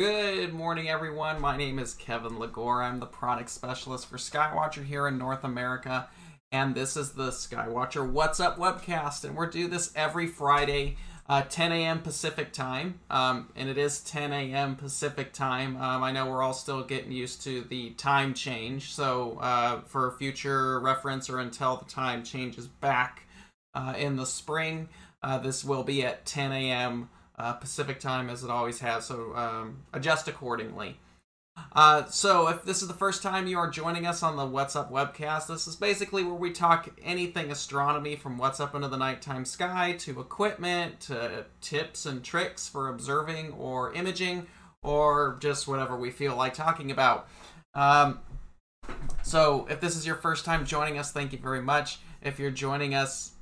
Good morning, everyone. My name is Kevin Lagore. I'm the product specialist for Skywatcher here in North America, and this is the Skywatcher What's Up webcast. And we're do this every Friday, uh, 10 a.m. Pacific time, um, and it is 10 a.m. Pacific time. Um, I know we're all still getting used to the time change, so uh, for future reference or until the time changes back uh, in the spring, uh, this will be at 10 a.m uh, Pacific time as it always has, so um, adjust accordingly. Uh, so, if this is the first time you are joining us on the What's Up webcast, this is basically where we talk anything astronomy from what's up into the nighttime sky to equipment to tips and tricks for observing or imaging or just whatever we feel like talking about. Um, so, if this is your first time joining us, thank you very much. If you're joining us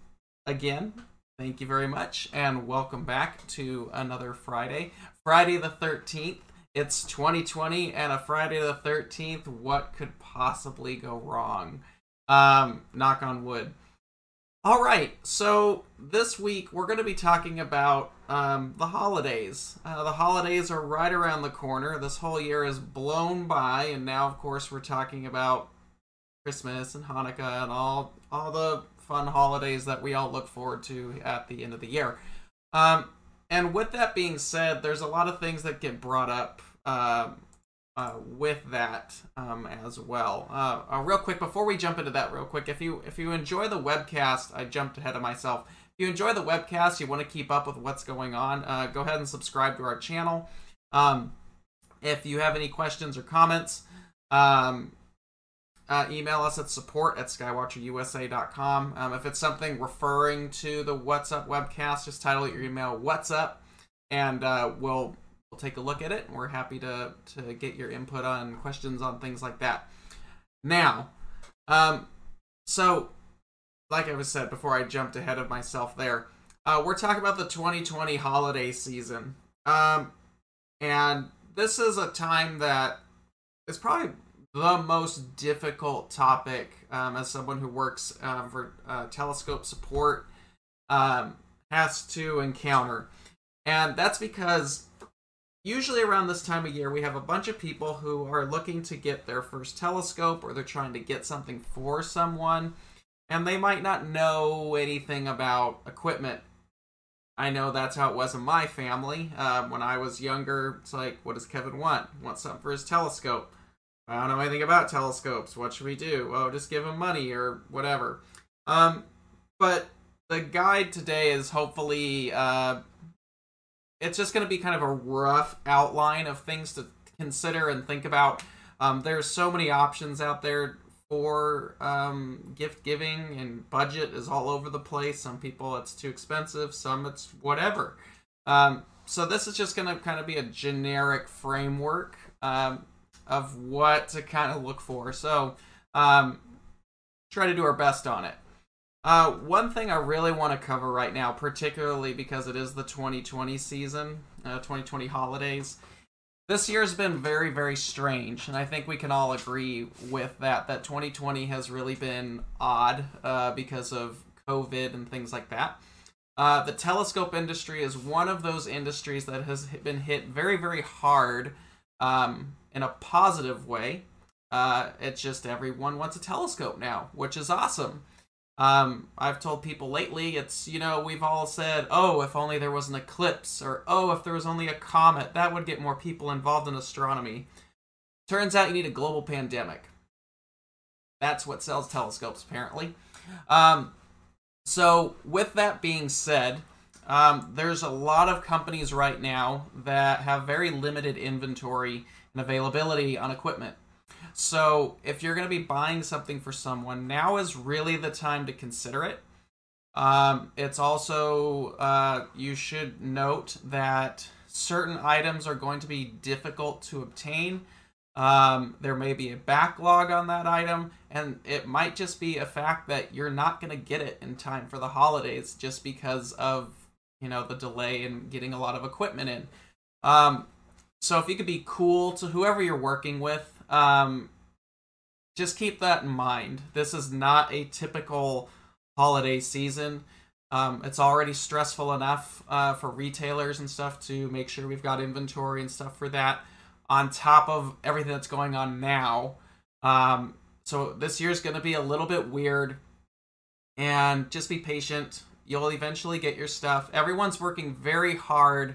again, Thank you very much, and welcome back to another Friday. Friday the 13th. It's 2020 and a Friday the 13th. What could possibly go wrong? Um, knock on wood. All right, so this week we're going to be talking about um, the holidays. Uh, the holidays are right around the corner. This whole year is blown by, and now, of course, we're talking about Christmas and Hanukkah and all all the fun holidays that we all look forward to at the end of the year. Um, and with that being said, there's a lot of things that get brought up uh, uh, with that um, as well. Uh, uh, real quick, before we jump into that, real quick, if you if you enjoy the webcast, I jumped ahead of myself. If you enjoy the webcast, you want to keep up with what's going on, uh, go ahead and subscribe to our channel. Um, if you have any questions or comments, um, uh, email us at support at skywatcherusa.com. Um, if it's something referring to the What's Up webcast, just title your email What's Up, and uh, we'll we'll take a look at it. We're happy to to get your input on questions on things like that. Now, um, so like I was said before, I jumped ahead of myself there. Uh, we're talking about the 2020 holiday season, um, and this is a time that is probably the most difficult topic um, as someone who works um, for uh, telescope support um, has to encounter. And that's because usually around this time of year, we have a bunch of people who are looking to get their first telescope or they're trying to get something for someone, and they might not know anything about equipment. I know that's how it was in my family. Uh, when I was younger, it's like, what does Kevin want? Want something for his telescope I don't know anything about telescopes. What should we do? Oh, just give him money or whatever. Um, but the guide today is hopefully uh, it's just going to be kind of a rough outline of things to consider and think about. Um, there's so many options out there for um, gift giving, and budget is all over the place. Some people it's too expensive, some it's whatever. Um, so this is just going to kind of be a generic framework. Um, of what to kind of look for. So, um, try to do our best on it. Uh, one thing I really want to cover right now, particularly because it is the 2020 season, uh, 2020 holidays. This year's been very, very strange, and I think we can all agree with that. That 2020 has really been odd uh, because of COVID and things like that. Uh, the telescope industry is one of those industries that has been hit very, very hard um, in a positive way. Uh, it's just everyone wants a telescope now, which is awesome. Um, I've told people lately, it's, you know, we've all said, oh, if only there was an eclipse, or oh, if there was only a comet, that would get more people involved in astronomy. Turns out you need a global pandemic. That's what sells telescopes, apparently. Um, so, with that being said, um, there's a lot of companies right now that have very limited inventory and availability on equipment. So, if you're going to be buying something for someone, now is really the time to consider it. Um, it's also, uh, you should note that certain items are going to be difficult to obtain. Um, there may be a backlog on that item, and it might just be a fact that you're not going to get it in time for the holidays just because of you know the delay in getting a lot of equipment in. Um, so if you could be cool to whoever you're working with, um, just keep that in mind. This is not a typical holiday season. Um, it's already stressful enough uh, for retailers and stuff to make sure we've got inventory and stuff for that, on top of everything that's going on now. Um, so this year's going to be a little bit weird, and just be patient. You'll eventually get your stuff. Everyone's working very hard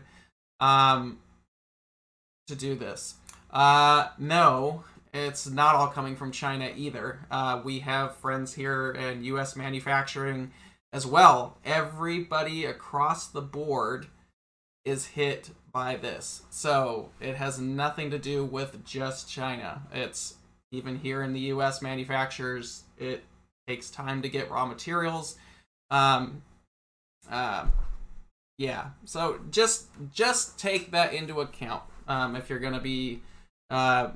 um, to do this. Uh, no, it's not all coming from China either. Uh, we have friends here in U.S. manufacturing as well. Everybody across the board is hit by this. So it has nothing to do with just China. It's even here in the US, manufacturers, it takes time to get raw materials. Um, uh, yeah, so just just take that into account um, if you're going to be uh,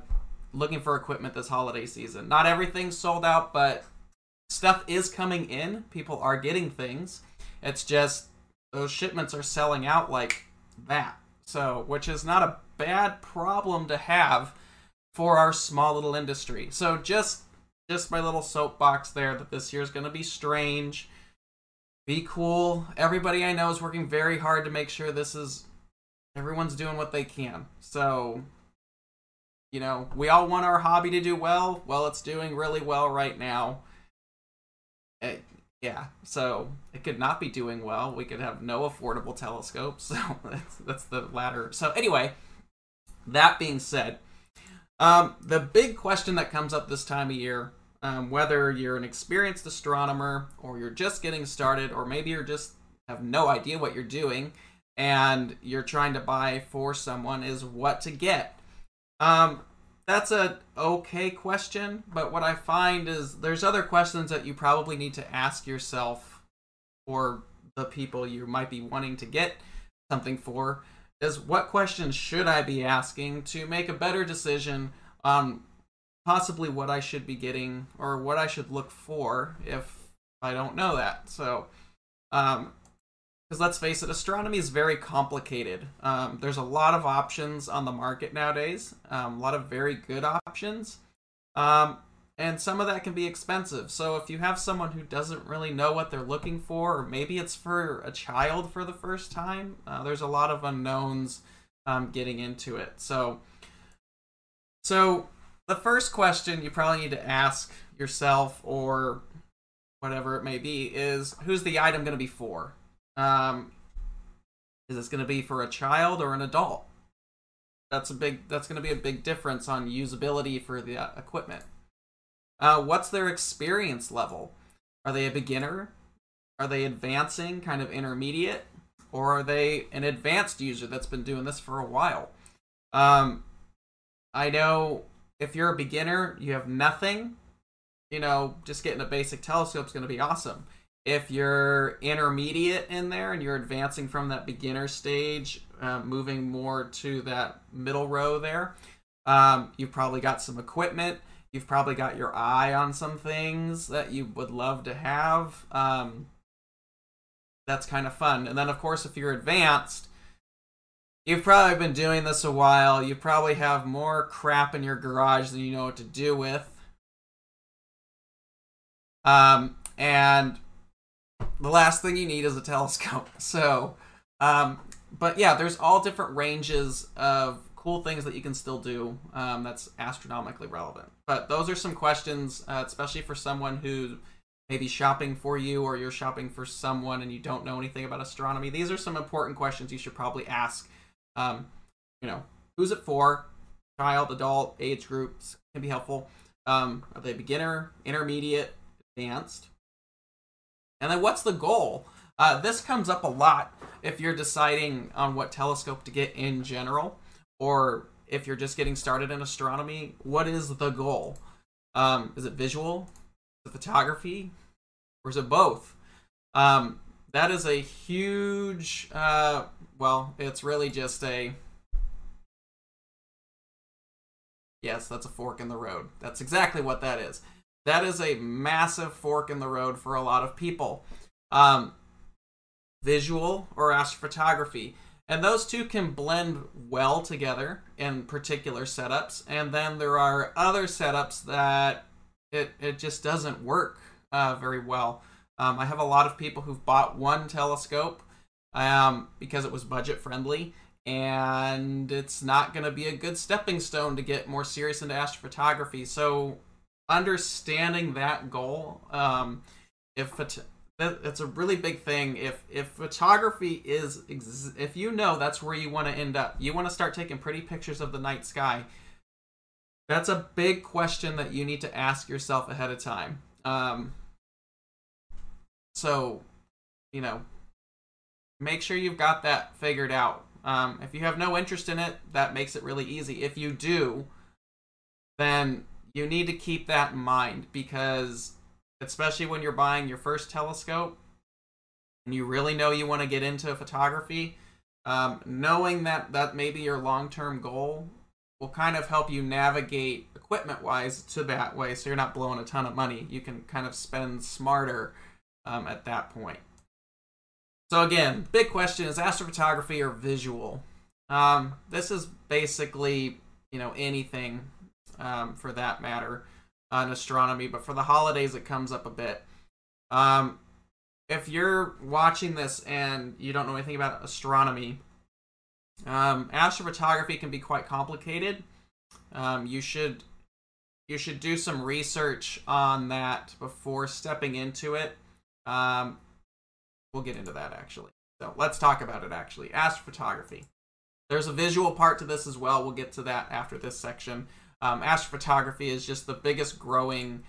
looking for equipment this holiday season. Not everything's sold out, but stuff is coming in. People are getting things. It's just those shipments are selling out like that. So, which is not a bad problem to have for our small little industry. So, just just my little soapbox there that this year is going to be strange. Be cool. Everybody I know is working very hard to make sure this is everyone's doing what they can. So, you know, we all want our hobby to do well. Well, it's doing really well right now. It, eh, yeah, so it could not be doing well. We could have no affordable telescopes. So that's, that's the latter. So anyway, that being said, um, the big question that comes up this time of year, um, whether you're an experienced astronomer or you're just getting started, or maybe you're just have no idea what you're doing and you're trying to buy for someone, is what to get. Um, that's a okay question, but what I find is there's other questions that you probably need to ask yourself or the people you might be wanting to get something for is what questions should I be asking to make a better decision on possibly what I should be getting or what I should look for if I don't know that. So, um, because let's face it, astronomy is very complicated. Um, there's a lot of options on the market nowadays, um, a lot of very good options, um, and some of that can be expensive. So if you have someone who doesn't really know what they're looking for, or maybe it's for a child for the first time, uh, there's a lot of unknowns um, getting into it. So, so the first question you probably need to ask yourself, or whatever it may be, is who's the item going to be for? Um, is this going to be for a child or an adult? That's a big. That's going to be a big difference on usability for the uh, equipment. Uh, what's their experience level? Are they a beginner? Are they advancing, kind of intermediate, or are they an advanced user that's been doing this for a while? Um, I know if you're a beginner, you have nothing. You know, just getting a basic telescope is going to be awesome if you're intermediate in there and you're advancing from that beginner stage, uh, moving more to that middle row there, um, you've probably got some equipment. You've probably got your eye on some things that you would love to have. Um, that's kind of fun. And then, of course, if you're advanced, you've probably been doing this a while. You probably have more crap in your garage than you know what to do with. Um, and the last thing you need is a telescope. So, um, but yeah, there's all different ranges of cool things that you can still do um, that's astronomically relevant. But those are some questions, uh, especially for someone who maybe shopping for you or you're shopping for someone and you don't know anything about astronomy. These are some important questions you should probably ask. Um, you know, who's it for? Child, adult, age groups can be helpful. Um, are they beginner, intermediate, advanced? And then what's the goal? Uh, this comes up a lot if you're deciding on what telescope to get in general, or if you're just getting started in astronomy. What is the goal? Um, is it visual? Is it photography? Or is it both? Um, that is a huge, uh, well, it's really just a. Yes, that's a fork in the road. That's exactly what that is that is a massive fork in the road for a lot of people. Um, visual or astrophotography. And those two can blend well together in particular setups. And then there are other setups that it, it just doesn't work uh, very well. Um, I have a lot of people who've bought one telescope um, because it was budget friendly, and it's not going to be a good stepping stone to get more serious into astrophotography. So, understanding that goal, um, if it, it's a really big thing. If if photography is, if you know that's where you want to end up, you want to start taking pretty pictures of the night sky. That's a big question that you need to ask yourself ahead of time. Um, so, you know, make sure you've got that figured out. Um, if you have no interest in it, that makes it really easy. If you do, then you need to keep that in mind because, especially when you're buying your first telescope and you really know you want to get into photography, um, knowing that that may be your long term goal will kind of help you navigate equipment wise to that way so you're not blowing a ton of money. You can kind of spend smarter um, at that point. So again, big question is astrophotography or visual? Um, this is basically, you know, anything um, for that matter on astronomy, but for the holidays it comes up a bit. Um, if you're watching this and you don't know anything about astronomy, um, astrophotography can be quite complicated. Um, you should you should do some research on that before stepping into it. Um, we'll get into that actually. So let's talk about it actually. Astrophotography. There's a visual part to this as well. We'll get to that after this section. Um, astrophotography is just the biggest growing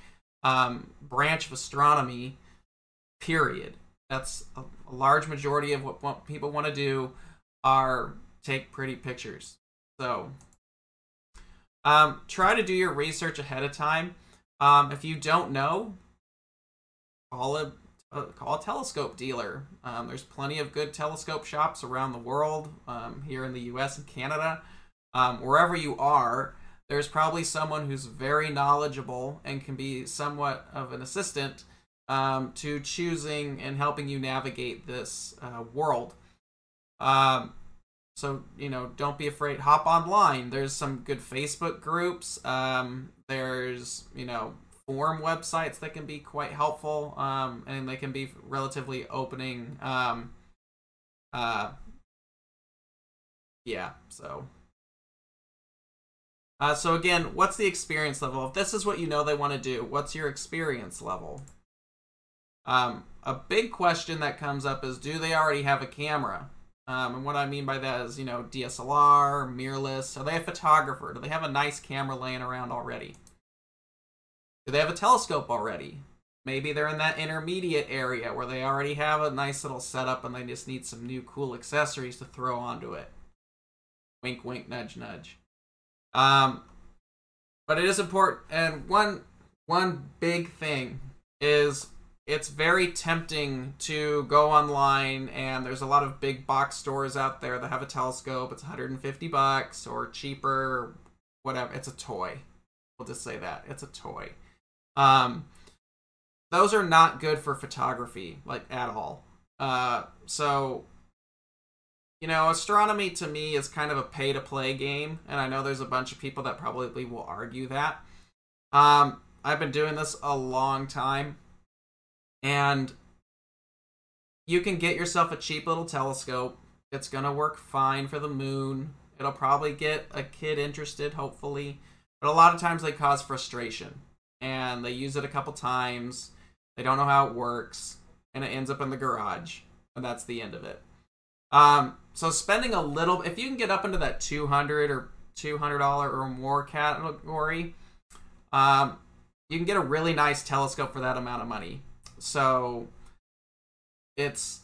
um, branch of astronomy, period. That's a, a large majority of what, what people want to do are take pretty pictures. So um, try to do your research ahead of time. Um, if you don't know, call a uh, call a telescope dealer. Um, there's plenty of good telescope shops around the world, um, here in the U.S. and Canada. Um, wherever you are, there's probably someone who's very knowledgeable and can be somewhat of an assistant um, to choosing and helping you navigate this uh, world. Um, so you know, don't be afraid. Hop online. There's some good Facebook groups. Um, there's you know forum websites that can be quite helpful, um, and they can be relatively opening. Um, uh, yeah. So. Uh, so again, what's the experience level? If this is what you know they want to do, what's your experience level? Um, a big question that comes up is, do they already have a camera? Um, and what I mean by that is, you know, DSLR, mirrorless. Are they a photographer? Do they have a nice camera laying around already? Do they have a telescope already? Maybe they're in that intermediate area where they already have a nice little setup and they just need some new cool accessories to throw onto it. Wink, wink, nudge, nudge. Um, but it is important, and one one big thing is it's very tempting to go online and there's a lot of big box stores out there that have a telescope. It's 150 bucks or cheaper whatever. It's a toy. We'll just say that. It's a toy. Um those are not good for photography like at all. Uh so you know astronomy to me is kind of a pay to play game and i know there's a bunch of people that probably will argue that um i've been doing this a long time and you can get yourself a cheap little telescope. It's going to work fine for the moon. It'll probably get a kid interested, hopefully. But a lot of times they cause frustration. And they use it a couple times. They don't know how it works. And it ends up in the garage. And that's the end of it. Um, so spending a little, if you can get up into that 200 or $200 or more category, um, you can get a really nice telescope for that amount of money. So it's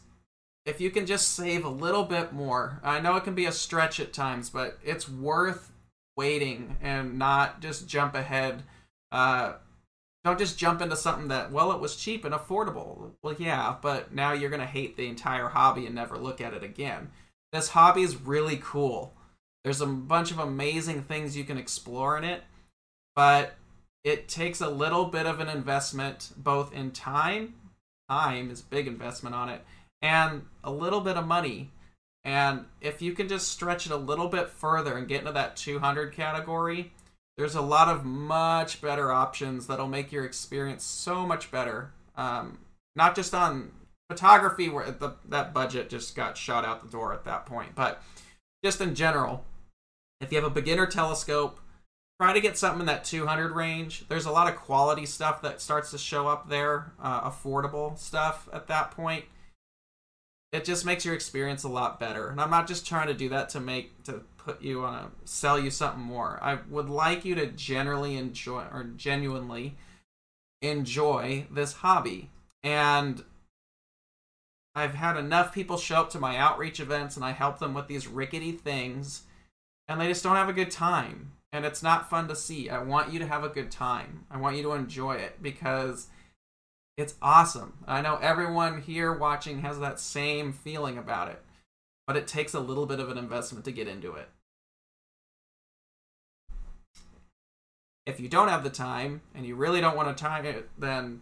if you can just save a little bit more. I know it can be a stretch at times, but it's worth waiting and not just jump ahead. Uh, don't just jump into something that well it was cheap and affordable. Well, yeah, but now you're gonna hate the entire hobby and never look at it again. This hobby is really cool. There's a bunch of amazing things you can explore in it, but it takes a little bit of an investment both in time time is big investment on it and a little bit of money and if you can just stretch it a little bit further and get into that 200 category there's a lot of much better options that'll make your experience so much better um, not just on photography where the, that budget just got shot out the door at that point, but just in general, if you have a beginner telescope, try to get something in that 200 range. There's a lot of quality stuff that starts to show up there, uh, affordable stuff at that point. It just makes your experience a lot better. And I'm not just trying to do that to make to put you on a sell you something more. I would like you to generally enjoy or genuinely enjoy this hobby. And I've had enough people show up to my outreach events and I help them with these rickety things and they just don't have a good time. And it's not fun to see. I want you to have a good time. I want you to enjoy it because it's awesome. I know everyone here watching has that same feeling about it, but it takes a little bit of an investment to get into it. If you don't have the time and you really don't want to time it, then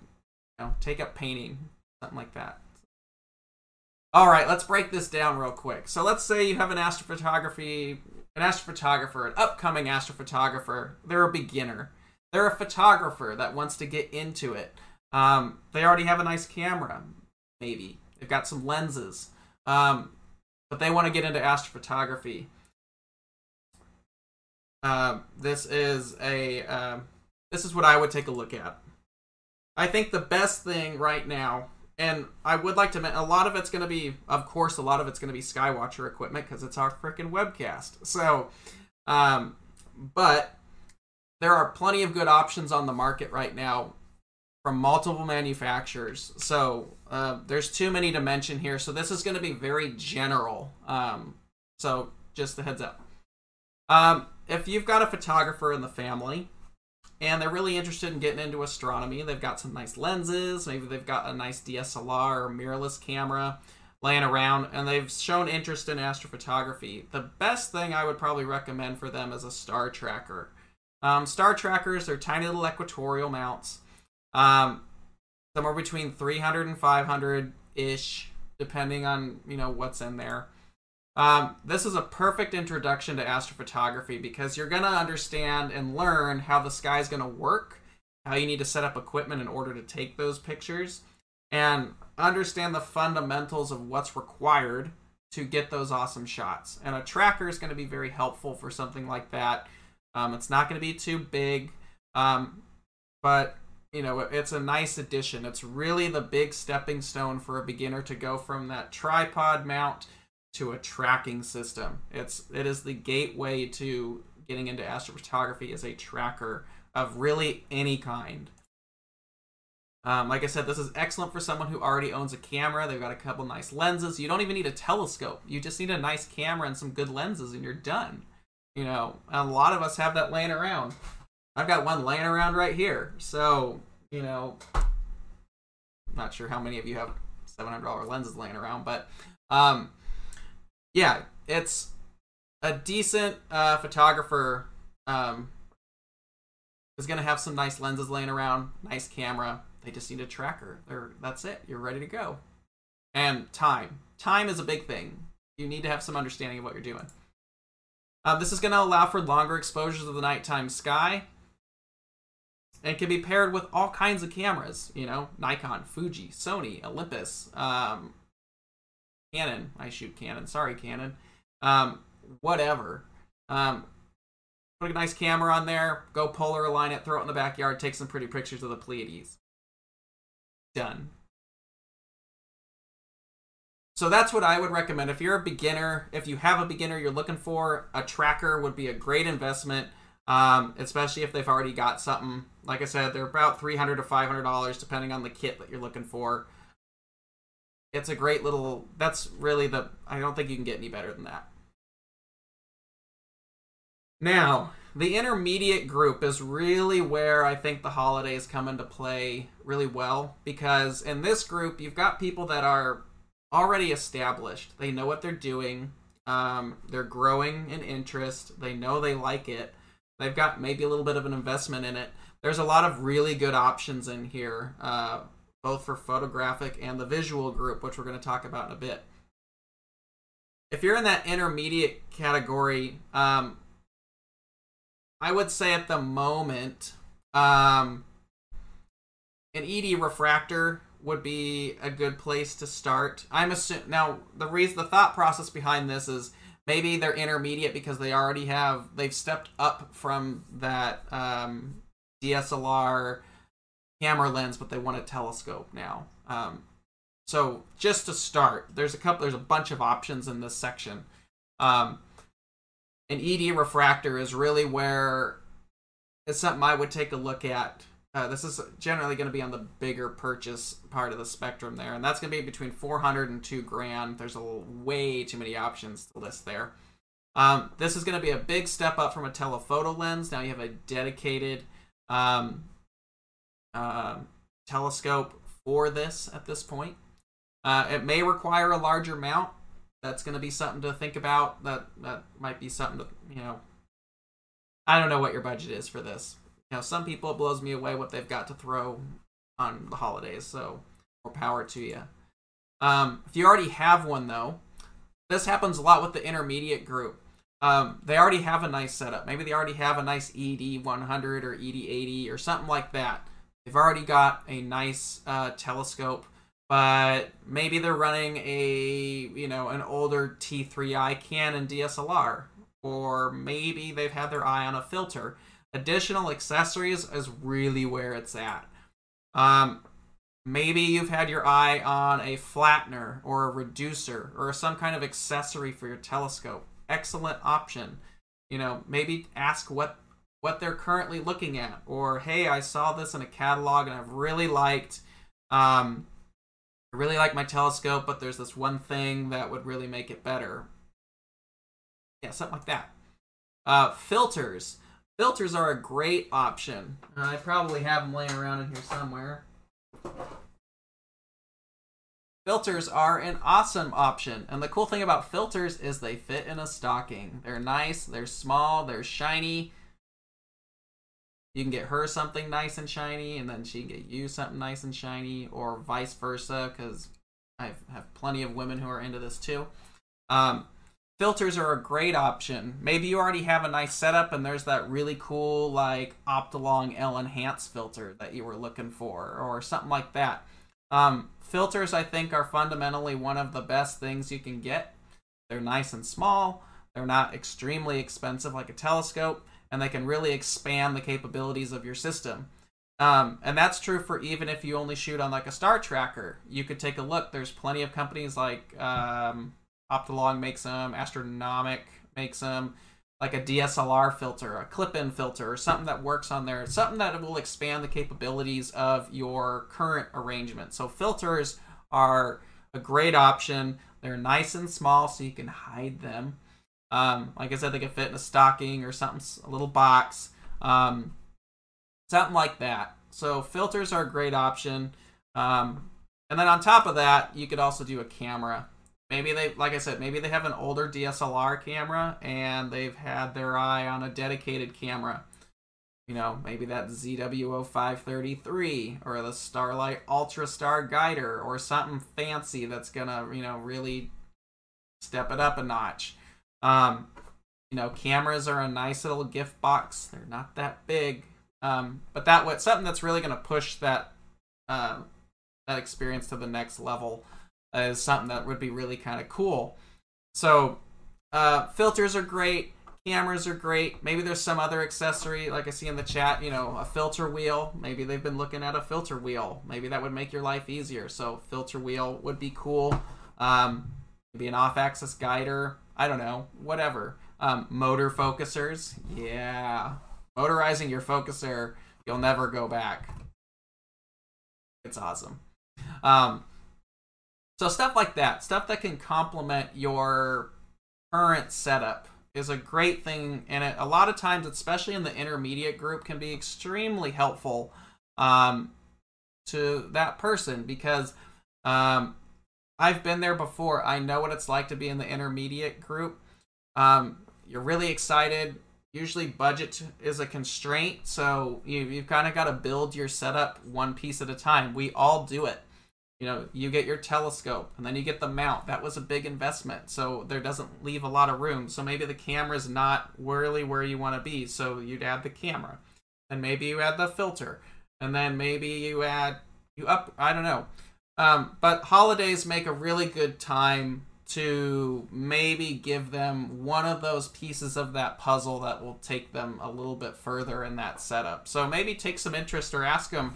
you know, take up painting, something like that. All right, let's break this down real quick. So let's say you have an astrophotography, an astrophotographer, an upcoming astrophotographer. They're a beginner. They're a photographer that wants to get into it. Um, they already have a nice camera, maybe. They've got some lenses, um, but they want to get into astrophotography. Uh, this is a uh, this is what I would take a look at. I think the best thing right now and I would like to mention a lot of it's going to be, of course, a lot of it's going to be Skywatcher equipment because it's our freaking webcast. So, um, but there are plenty of good options on the market right now from multiple manufacturers. So uh, there's too many to mention here. So this is going to be very general. Um, so just a heads up. Um, if you've got a photographer in the family and they're really interested in getting into astronomy. They've got some nice lenses, maybe they've got a nice DSLR or mirrorless camera laying around, and they've shown interest in astrophotography. The best thing I would probably recommend for them is a star tracker. Um, star trackers are tiny little equatorial mounts, um, somewhere between 300 and 500 ish, depending on you know what's in there. Um, this is a perfect introduction to astrophotography because you're going to understand and learn how the sky is going to work, how you need to set up equipment in order to take those pictures, and understand the fundamentals of what's required to get those awesome shots. And a tracker is going to be very helpful for something like that. Um, it's not going to be too big, um, but you know it's a nice addition. It's really the big stepping stone for a beginner to go from that tripod mount to a tracking system. It's it is the gateway to getting into astrophotography as a tracker of really any kind. Um, like I said, this is excellent for someone who already owns a camera. They've got a couple nice lenses. You don't even need a telescope. You just need a nice camera and some good lenses, and you're done. You know, a lot of us have that laying around. I've got one laying around right here. So, you know, not sure how many of you have $700 lenses laying around, but um, yeah, it's a decent uh, photographer um, is going to have some nice lenses laying around, nice camera. They just need a tracker. They're, that's it. You're ready to go. And time. Time is a big thing. You need to have some understanding of what you're doing. Uh, this is going to allow for longer exposures of the nighttime sky. And can be paired with all kinds of cameras. You know, Nikon, Fuji, Sony, Olympus, um, Canon. I shoot Canon. Sorry, Canon. Um, whatever. Um, put a nice camera on there. Go polar align it. Throw it in the backyard. Take some pretty pictures of the Pleiades. Done. So that's what I would recommend. If you're a beginner, if you have a beginner you're looking for, a tracker would be a great investment, um, especially if they've already got something. Like I said, they're about 300 to $500 depending on the kit that you're looking for. It's a great little that's really the i don't think you can get any better than that. Now the intermediate group is really where i think the holidays come into play really well because in this group you've got people that are already established. They know what they're doing. Um, they're growing in interest. They know they like it. They've got maybe a little bit of an investment in it there's a lot of really good options in here uh, both for photographic and the visual group, which we're going to talk about in a bit. If you're in that intermediate category, um, I would say at the moment, um, an ED refractor would be a good place to start. I'm assuming now the reason the thought process behind this is maybe they're intermediate because they already have they've stepped up from that um, DSLR camera lens, but they want a telescope now. Um, so just to start, there's a couple, there's a bunch of options in this section. Um, an ED refractor is really where it's something I would take a look at. Uh, this is generally going to be on the bigger purchase part of the spectrum there, and that's going to be between 400 and 2 grand. There's a way too many options to list there. Um, this is going to be a big step up from a telephoto lens. Now you have a dedicated um, uh, telescope for this at this point. Uh, it may require a larger mount. That's going to be something to think about. That that might be something to you know I don't know what your budget is for this. You know, some people it blows me away what they've got to throw on the holidays. So more power to you. Um, if you already have one though, this happens a lot with the intermediate group. Um, they already have a nice setup. Maybe they already have a nice ED 100 or ED 80 or something like that. They've already got a nice uh, telescope, but maybe they're running a you know an older T3i Canon DSLR or maybe they've had their eye on a filter. Additional accessories is really where it's at. Um, maybe you've had your eye on a flattener or a reducer or some kind of accessory for your telescope. Excellent option. You know, maybe ask what what they're currently looking at, or hey, I saw this in a catalog and I've really liked. Um, I really like my telescope, but there's this one thing that would really make it better yeah, something like that. Uh, filters. Filters are a great option. I probably have them laying around in here somewhere. Filters are an awesome option. And the cool thing about filters is they fit in a stocking. They're nice, they're small, they're shiny. You can get her something nice and shiny, and then she can get you something nice and shiny, or vice versa, because I have plenty of women who are into this too. Um, filters are a great option. Maybe you already have a nice setup and there's that really cool like Optolong L Enhance filter that you were looking for or something like that. Um, filters I think are fundamentally one of the best things you can get. They're nice and small. They're not extremely expensive like a telescope and they can really expand the capabilities of your system. Um, and that's true for even if you only shoot on like a star tracker. You could take a look. There's plenty of companies like um, Optolong makes them, Astronomik makes them, like a DSLR filter, a clip-in filter, or something that works on there, something that will expand the capabilities of your current arrangement. So filters are a great option. They're nice and small, so you can hide them. Um, like I said, they can fit in a stocking or something, a little box, um, something like that. So filters are a great option. Um, and then on top of that, you could also do a camera. Maybe they, like I said, maybe they have an older DSLR camera and they've had their eye on a dedicated camera. You know, maybe that ZW0533 or the Starlight Ultra Star Guider or something fancy that's gonna, you know, really step it up a notch. Um, you know, cameras are a nice little gift box. They're not that big, um, but that what something that's really gonna push that uh, that experience to the next level is something that would be really kind of cool. So, uh, filters are great. Cameras are great. Maybe there's some other accessory, like I see in the chat, you know, a filter wheel. Maybe they've been looking at a filter wheel. Maybe that would make your life easier. So, filter wheel would be cool. Um, maybe an off axis guider. I don't know. Whatever. Um, motor focusers. Yeah. Motorizing your focuser, you'll never go back. It's awesome. Um, so stuff like that, stuff that can complement your current setup is a great thing and it, a lot of times especially in the intermediate group can be extremely helpful um, to that person because um, i've been there before. I know what it's like to be in the intermediate group. Um, you're really excited. Usually budget is a constraint so you, you've kind of got to build your setup one piece at a time. We all do it you know you get your telescope and then you get the mount. That was a big investment so there doesn't leave a lot of room. So maybe the camera's not really where you want to be so you'd add the camera. And maybe you add the filter and then maybe you add you up i don't know. Um, but holidays make a really good time to maybe give them one of those pieces of that puzzle that will take them a little bit further in that setup. So maybe take some interest or ask them,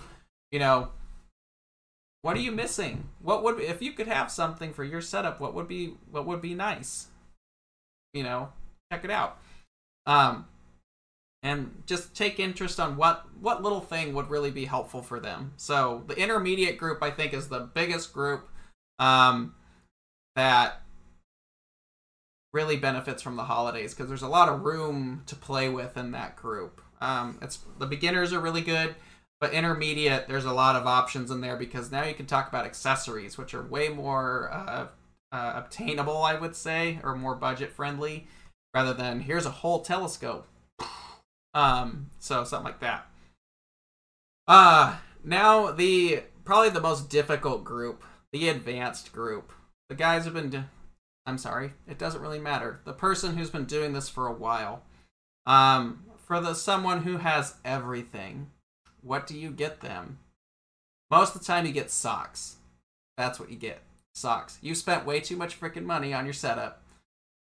you know, what are you missing? What would if you could have something for your setup? What would be what would be nice? You know, check it out. Um, and just take interest on what what little thing would really be helpful for them. So the intermediate group, I think, is the biggest group um, that really benefits from the holidays because there's a lot of room to play with in that group. Um, it's the beginners are really good, but intermediate there's a lot of options in there because now you can talk about accessories, which are way more uh, uh, obtainable, I would say, or more budget friendly, rather than here's a whole telescope um, so something like that. Uh now the probably the most difficult group, the advanced group. The guys have been. I'm sorry, it doesn't really matter. The person who's been doing this for a while. Um, for the someone who has everything, what do you get them? Most of the time, you get socks. That's what you get. Socks. You spent way too much freaking money on your setup,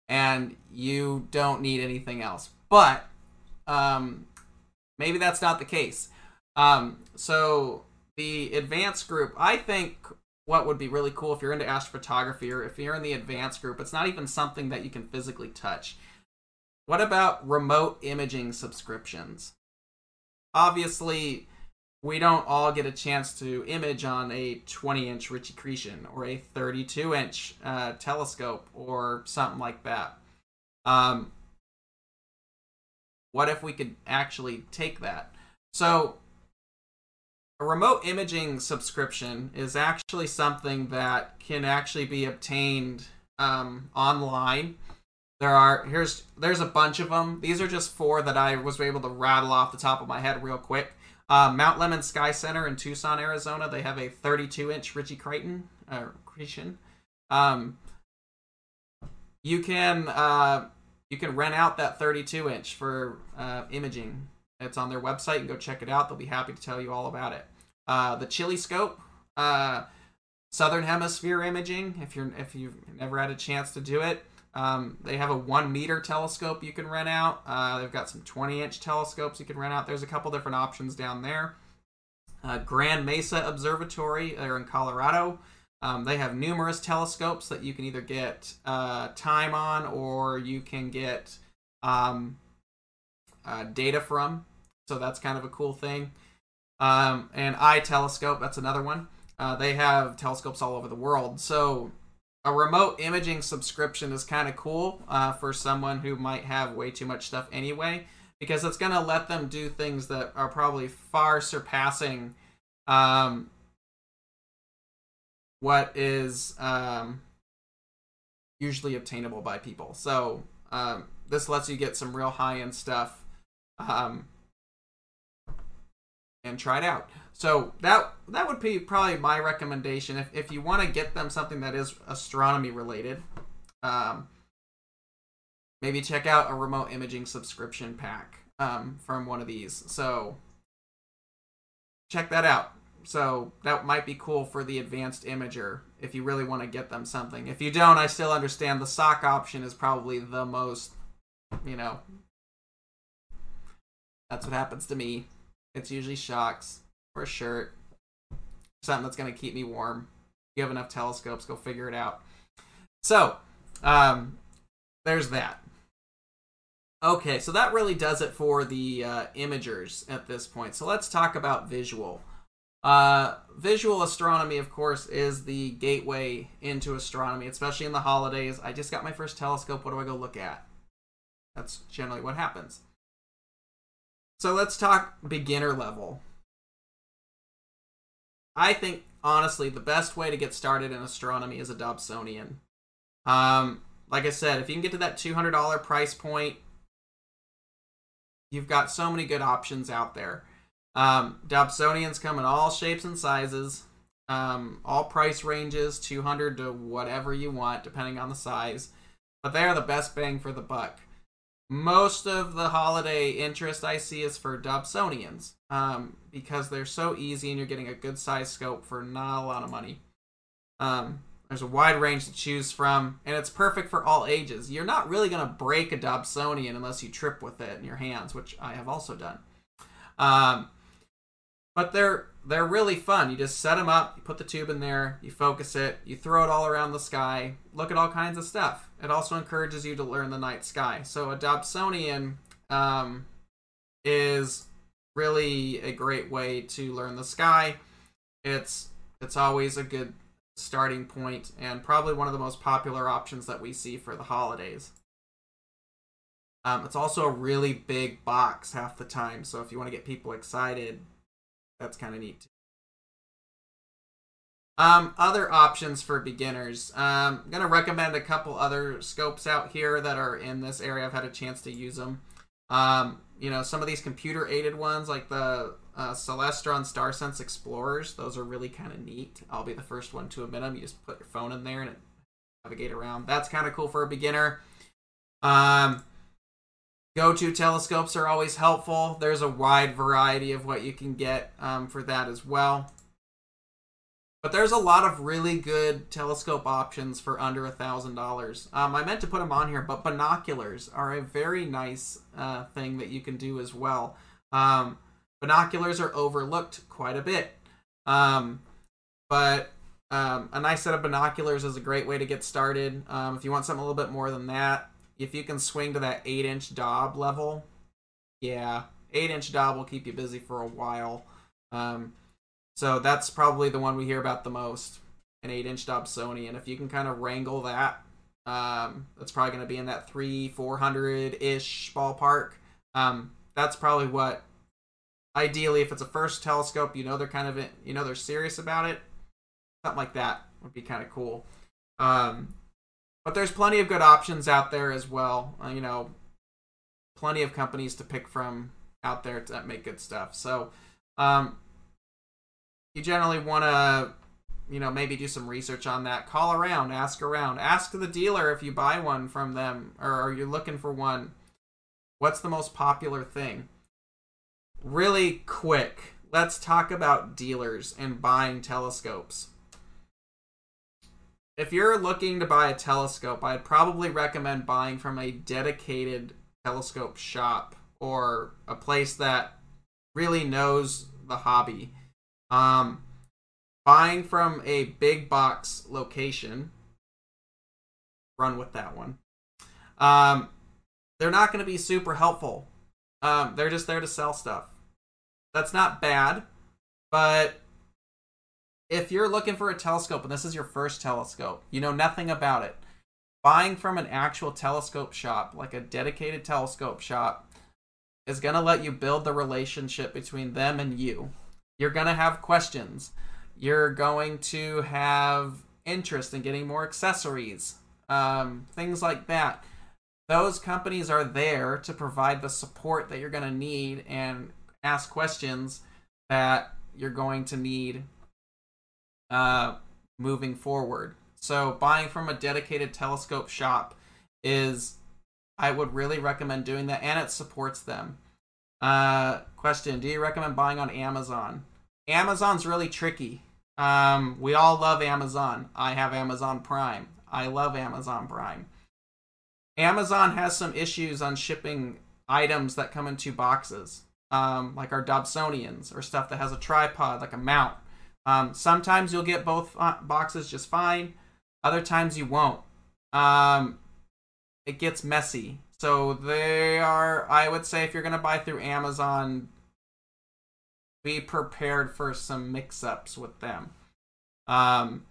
and you don't need anything else. But um, maybe that's not the case. Um, so the advanced group, I think what would be really cool if you're into astrophotography or if you're in the advanced group, it's not even something that you can physically touch. What about remote imaging subscriptions? Obviously, we don't all get a chance to image on a 20 inch Ritchey-Chrétien or a 32 inch uh, telescope or something like that. Um, what if we could actually take that? So, a remote imaging subscription is actually something that can actually be obtained um, online. There are here's there's a bunch of them. These are just four that I was able to rattle off the top of my head real quick. Uh, Mount Lemmon Sky Center in Tucson, Arizona. They have a 32 inch Ritchey-Chrétien. Uh, um, you can uh, you can rent out that 32 inch for uh, imaging. It's on their website. You go check it out. They'll be happy to tell you all about it. Uh, the Chilescope, uh, Southern Hemisphere imaging. If you're if you've never had a chance to do it, um, they have a one meter telescope you can rent out. Uh, they've got some 20 inch telescopes you can rent out. There's a couple different options down there. Uh, Grand Mesa Observatory, they're in Colorado. Um, they have numerous telescopes that you can either get uh, time on or you can get um, uh, data from. So that's kind of a cool thing. Um, and iTelescope, that's another one. Uh, they have telescopes all over the world. So a remote imaging subscription is kind of cool uh, for someone who might have way too much stuff anyway, because it's going to let them do things that are probably far surpassing um, what is um, usually obtainable by people. So um, this lets you get some real high end stuff um, and try it out. So that that would be probably my recommendation if, if you want to get them something that is astronomy related. Um, maybe check out a remote imaging subscription pack um, from one of these. So check that out so that might be cool for the advanced imager if you really want to get them something. If you don't, I still understand the sock option is probably the most, you know, that's what happens to me. It's usually shocks or a shirt, something that's going to keep me warm. You have enough telescopes, go figure it out. So, um, there's that. Okay, so that really does it for the uh, imagers at this point. So let's talk about visual. Uh, visual astronomy, of course, is the gateway into astronomy, especially in the holidays. I just got my first telescope. What do I go look at? That's generally what happens. So let's talk beginner level. I think, honestly, the best way to get started in astronomy is a Dobsonian. Um, like I said, if you can get to that $200 price point, you've got so many good options out there. Um, Dobsonians come in all shapes and sizes, um, all price ranges, 200 to whatever you want, depending on the size. But they are the best bang for the buck. Most of the holiday interest I see is for Dobsonians um, because they're so easy and you're getting a good size scope for not a lot of money. Um, there's a wide range to choose from, and it's perfect for all ages. You're not really going to break a Dobsonian unless you trip with it in your hands, which I have also done. Um, but they're they're really fun. You just set them up, you put the tube in there, you focus it, you throw it all around the sky, look at all kinds of stuff. It also encourages you to learn the night sky. So a Dobsonian um, is really a great way to learn the sky. It's it's always a good starting point and probably one of the most popular options that we see for the holidays. Um, it's also a really big box half the time, so if you want to get people excited, that's kind of neat. Um, other options for beginners. Um, I'm gonna recommend a couple other scopes out here that are in this area. I've had a chance to use them. Um, you know, some of these computer aided ones, like the uh, Celestron StarSense Explorers, those are really kind of neat. I'll be the first one to admit them. You just put your phone in there and navigate around. That's kind of cool for a beginner. Um, Go-to telescopes are always helpful. There's a wide variety of what you can get um, for that as well. But there's a lot of really good telescope options for under a thousand dollars. Um, I meant to put them on here, but binoculars are a very nice uh, thing that you can do as well. Um, binoculars are overlooked quite a bit, um, but um, a nice set of binoculars is a great way to get started. Um, if you want something a little bit more than that, if you can swing to that 8 inch Dob level, yeah, 8 inch Dob will keep you busy for a while. Um, so that's probably the one we hear about the most an 8 inch Dobsonian. And if you can kind of wrangle that, um, that's probably going to be in that 3 400 ish ballpark. Um, that's probably what, ideally, if it's a first telescope, you know they're kind of, you know, they're serious about it. Something like that would be kind of cool. Um, but there's plenty of good options out there as well. Uh, you know, plenty of companies to pick from out there that make good stuff. So, um, you generally want to, you know, maybe do some research on that. Call around, ask around, ask the dealer if you buy one from them or are you looking for one. What's the most popular thing? Really quick, let's talk about dealers and buying telescopes if you're looking to buy a telescope, I'd probably recommend buying from a dedicated telescope shop or a place that really knows the hobby. Um, buying from a big box location, run with that one. Um, they're not going to be super helpful. Um, they're just there to sell stuff. That's not bad, but if you're looking for a telescope and this is your first telescope, you know nothing about it, buying from an actual telescope shop, like a dedicated telescope shop, is going to let you build the relationship between them and you. You're going to have questions. You're going to have interest in getting more accessories, um, things like that. Those companies are there to provide the support that you're going to need and ask questions that you're going to need uh, moving forward. So buying from a dedicated telescope shop is, I would really recommend doing that, and it supports them. Uh, question: Do you recommend buying on Amazon? Amazon's really tricky. Um, we all love Amazon. I have Amazon Prime. I love Amazon Prime. Amazon has some issues on shipping items that come in two boxes, um, like our Dobsonians or stuff that has a tripod, like a mount. Um, sometimes you'll get both uh, boxes just fine. Other times you won't. Um, it gets messy. So they are. I would say if you're gonna buy through Amazon, be prepared for some mix-ups with them. Um,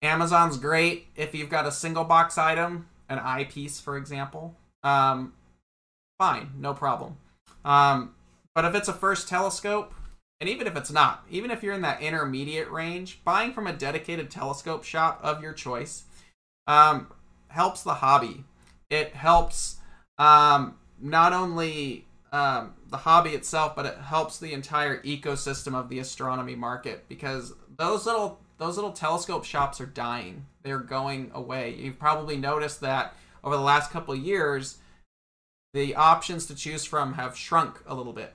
Amazon's great if you've got a single box item, an eyepiece, for example. Um, fine, no problem. Um, but if it's a first telescope, and even if it's not, even if you're in that intermediate range, buying from a dedicated telescope shop of your choice um, helps the hobby. It helps um, not only um, the hobby itself, but it helps the entire ecosystem of the astronomy market because those little those little telescope shops are dying. They're going away. You've probably noticed that over the last couple years, the options to choose from have shrunk a little bit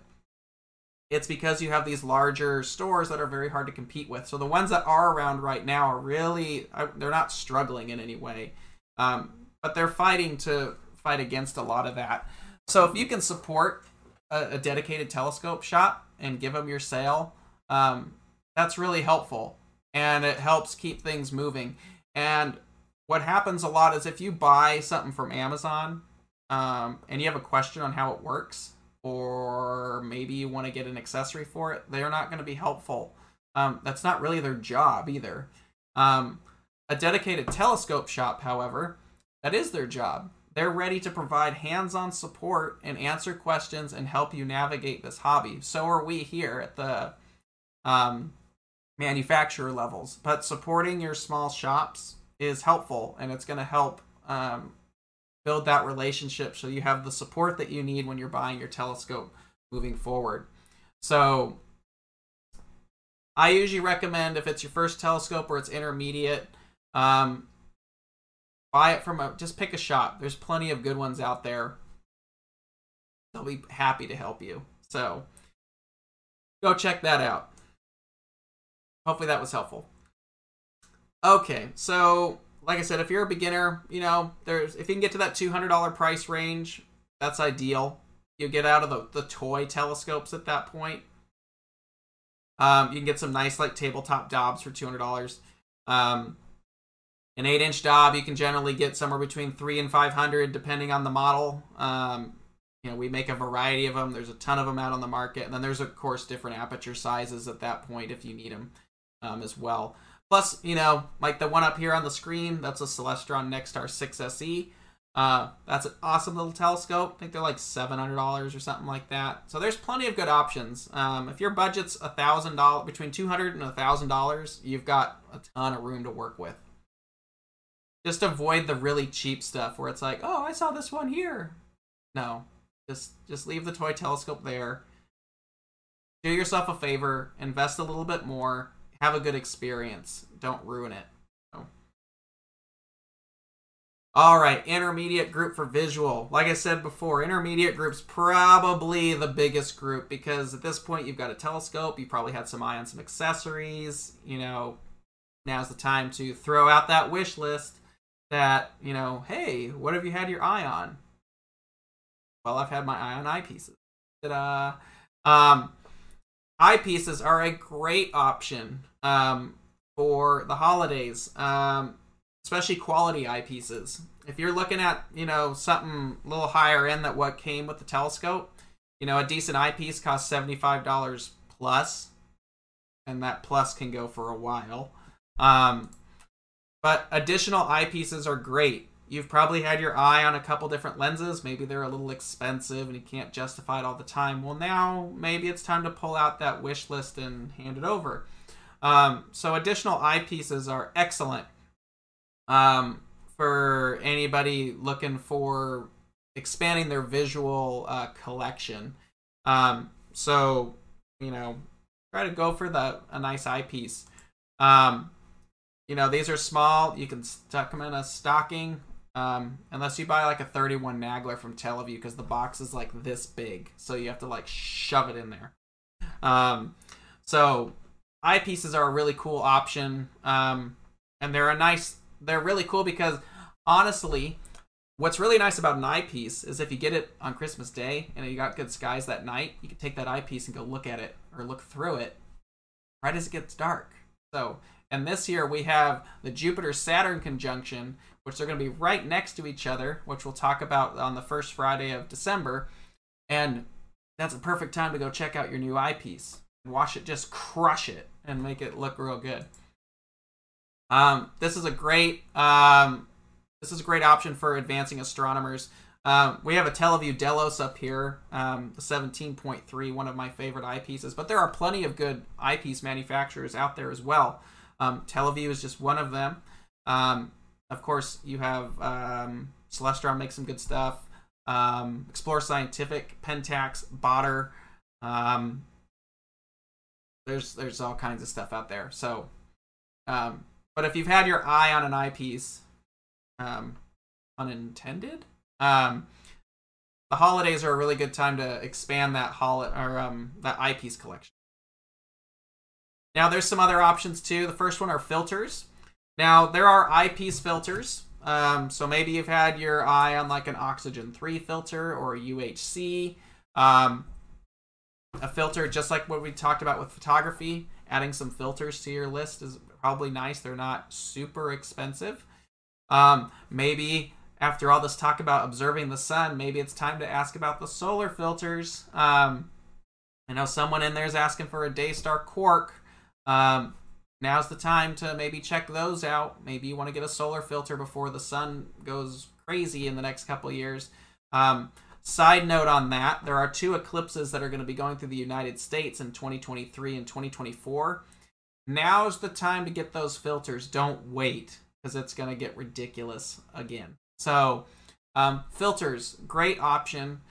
it's because you have these larger stores that are very hard to compete with. So the ones that are around right now are really they're not struggling in any way, um, but they're fighting to fight against a lot of that. So if you can support a, a dedicated telescope shop and give them your sale, um, that's really helpful, and it helps keep things moving. And what happens a lot is if you buy something from Amazon um, and you have a question on how it works, or maybe you want to get an accessory for it, they're not going to be helpful. Um, that's not really their job either. Um, a dedicated telescope shop, however, that is their job. They're ready to provide hands on support and answer questions and help you navigate this hobby. So are we here at the um, manufacturer levels. But supporting your small shops is helpful and it's going to help um, build that relationship so you have the support that you need when you're buying your telescope moving forward. So I usually recommend if it's your first telescope or it's intermediate, um, buy it from a just pick a shop. There's plenty of good ones out there. They'll be happy to help you. So go check that out. Hopefully that was helpful. Okay, so like I said, if you're a beginner, you know, there's if you can get to that two hundred dollar price range, that's ideal. You get out of the, the toy telescopes at that point. Um, you can get some nice like tabletop Dobs for two hundred dollars. Um, an eight inch Dob you can generally get somewhere between three and five hundred, depending on the model. Um, you know, we make a variety of them. There's a ton of them out on the market, and then there's of course different aperture sizes at that point if you need them um, as well. Plus, you know, like the one up here on the screen, that's a Celestron Nexstar 6SE. Uh, that's an awesome little telescope. I think they're like $700 or something like that. So there's plenty of good options. Um, if your budget's $1,000, between 200 and $1,000, you've got a ton of room to work with. Just avoid the really cheap stuff where it's like, oh, I saw this one here. No, just just leave the toy telescope there. Do yourself a favor, invest a little bit more, have a good experience. Don't ruin it. All right, intermediate group for visual. Like I said before, intermediate group's probably the biggest group because at this point you've got a telescope, you probably had some eye on some accessories, you know, now's the time to throw out that wish list that, you know, hey, what have you had your eye on? Well, I've had my eye on eyepieces. Ta-da! Um, eyepieces are a great option um, for the holidays, um, especially quality eyepieces. If you're looking at you know something a little higher end that what came with the telescope, you know a decent eyepiece costs seventy five dollars plus, and that plus can go for a while. Um, but additional eyepieces are great. You've probably had your eye on a couple different lenses. Maybe they're a little expensive and you can't justify it all the time. Well, now maybe it's time to pull out that wish list and hand it over. Um, so additional eyepieces are excellent um, for anybody looking for expanding their visual uh, collection. Um, so you know, try to go for the a nice eyepiece. Um, you know, these are small. You can stuck them in a stocking. Um, unless you buy like a 31 Nagler from Televue because the box is like this big, so you have to like shove it in there. Um, so eyepieces are a really cool option, um, and they're a nice. They're really cool because honestly, what's really nice about an eyepiece is if you get it on Christmas Day and you got good skies that night, you can take that eyepiece and go look at it or look through it right as it gets dark. So, and this year we have the Jupiter Saturn conjunction, which are going to be right next to each other, which we'll talk about on the first Friday of December. And that's a perfect time to go check out your new eyepiece and watch it just crush it and make it look real good. Um, this is a great um, this is a great option for advancing astronomers. Um, we have a Televue Delos up here, um, the 17.3, one of my favorite eyepieces. But there are plenty of good eyepiece manufacturers out there as well. Um, Televue is just one of them. Um, of course, you have um, Celestron make some good stuff. Um, Explore Scientific, Pentax, Baader. Um, there's there's all kinds of stuff out there. So, um, but if you've had your eye on an eyepiece, um, unintended, um, the holidays are a really good time to expand that hol or um, that eyepiece collection. Now there's some other options too. The first one are filters. Now there are eyepiece filters. Um, so maybe you've had your eye on like an oxygen 3 filter or a UHC. Um, a filter just like what we talked about with photography. Adding some filters to your list is probably nice. They're not super expensive. Um, maybe after all this talk about observing the sun, maybe it's time to ask about the solar filters. Um, I know someone in there is asking for a Daystar Quark. Um, now's the time to maybe check those out. Maybe you want to get a solar filter before the sun goes crazy in the next couple years. Um, side note on that, there are two eclipses that are going to be going through the United States in 2023 and 2024. Now's the time to get those filters. Don't wait because it's going to get ridiculous again. So, um, filters, great option.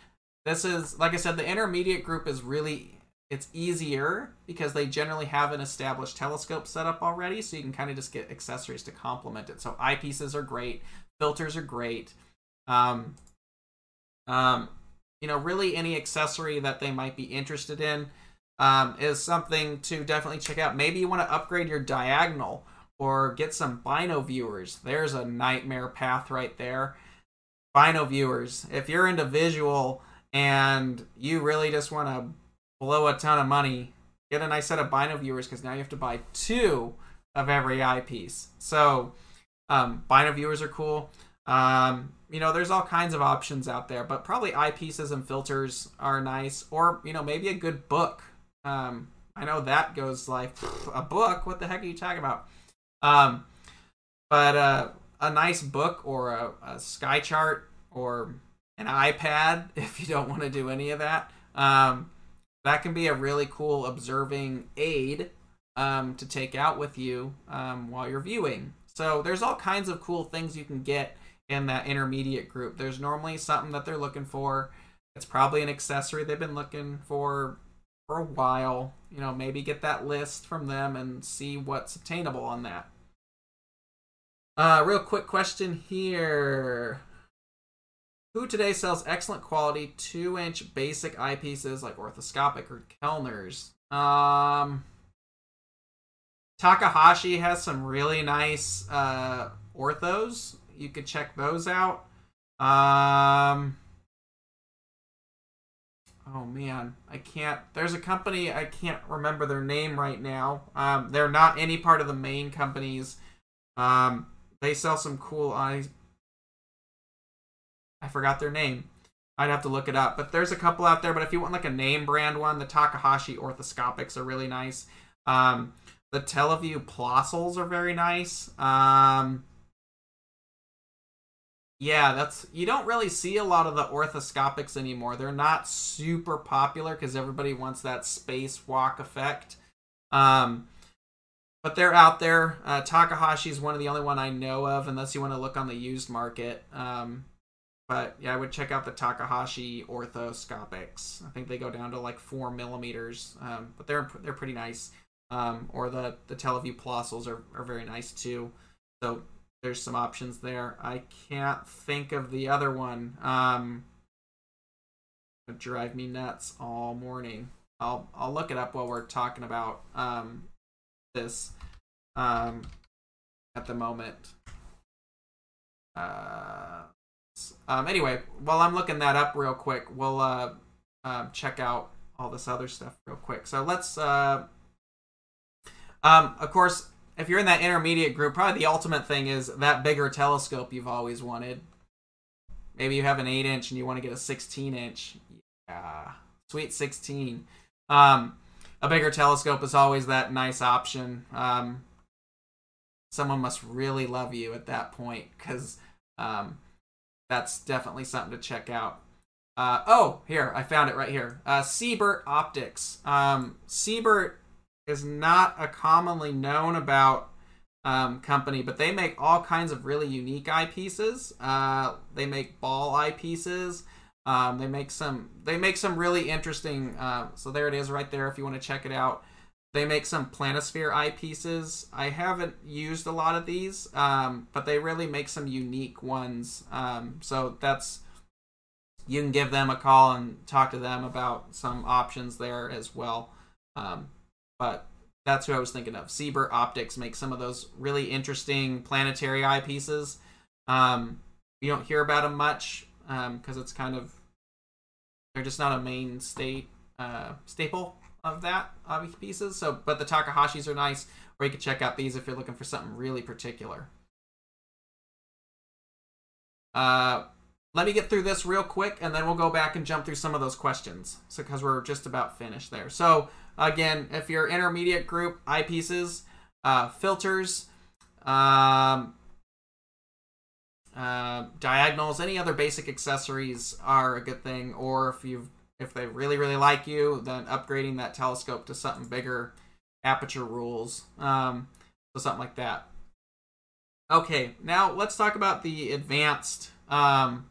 This is, like I said, the intermediate group is really, it's easier because they generally have an established telescope set up already, so you can kind of just get accessories to complement it. So eyepieces are great, filters are great. Um, um, you know, really any accessory that they might be interested in um, is something to definitely check out. Maybe you want to upgrade your diagonal or get some bino viewers. There's a nightmare path right there. Bino viewers. If you're into visual and you really just want to blow a ton of money, get a nice set of bino viewers because now you have to buy two of every eyepiece. So um, bino viewers are cool. Um, you know, there's all kinds of options out there, but probably eyepieces and filters are nice, or you know, maybe a good book. Um, I know that goes like a book. What the heck are you talking about? Um, but uh, a nice book or a, a sky chart or an iPad, if you don't want to do any of that, um, that can be a really cool observing aid um, to take out with you um, while you're viewing. So there's all kinds of cool things you can get in that intermediate group. There's normally something that they're looking for. It's probably an accessory they've been looking for for a while. You know, maybe get that list from them and see what's obtainable on that. Uh, real quick question here. Who today sells excellent quality 2 inch basic eyepieces like orthoscopic or Kellner's? Um, Takahashi has some really nice uh, orthos. You could check those out. Um, Oh man, I can't. There's a company I can't remember their name right now. Um, they're not any part of the main companies. Um, they sell some cool eyes. I forgot their name. I'd have to look it up. But there's a couple out there. But if you want like a name brand one, the Takahashi orthoscopics are really nice. Um, the Televue Plössls are very nice. Um, yeah, that's you don't really see a lot of the orthoscopics anymore. They're not super popular because everybody wants that spacewalk effect. Um, but they're out there. Uh, Takahashi is one of the only one I know of, unless you want to look on the used market. Um, but yeah, I would check out the Takahashi orthoscopics. I think they go down to like four millimeters, um, but they're they're pretty nice. Um, or the the Televue Plössls are, are very nice too. So there's some options there. I can't think of the other one. Um, drive me nuts all morning. I'll I'll look it up while we're talking about um, this um, at the moment. Uh, um, anyway, while I'm looking that up real quick, we'll uh, uh, check out all this other stuff real quick. So let's, uh, um, of course, if you're in that intermediate group, probably the ultimate thing is that bigger telescope you've always wanted. Maybe you have an 8 inch and you want to get a 16 inch. Yeah, sweet 16. Um, a bigger telescope is always that nice option. Um, someone must really love you at that point because um, that's definitely something to check out. Uh, oh, here, I found it right here. Uh, Siebert Optics. Um, Siebert is not a commonly known about um, company, but they make all kinds of really unique eyepieces. Uh, they make ball eyepieces. Um, they make some. They make some really interesting. Uh, so there it is, right there. If you want to check it out, they make some planisphere eyepieces. I haven't used a lot of these, um, but they really make some unique ones. Um, so that's you can give them a call and talk to them about some options there as well. Um, but that's who I was thinking of. Siebert Optics makes some of those really interesting planetary eyepieces. Um, you don't hear about them much because um, it's kind of they're just not a mainstay uh, staple of that pieces. So, but the Takahashis are nice, or you could check out these if you're looking for something really particular. Uh, let me get through this real quick, and then we'll go back and jump through some of those questions. So, because we're just about finished there. So, again, if you're intermediate group eyepieces, uh, filters, um, uh, diagonals, any other basic accessories are a good thing. Or if you if they really really like you, then upgrading that telescope to something bigger, aperture rules, um, so something like that. Okay, now let's talk about the advanced um,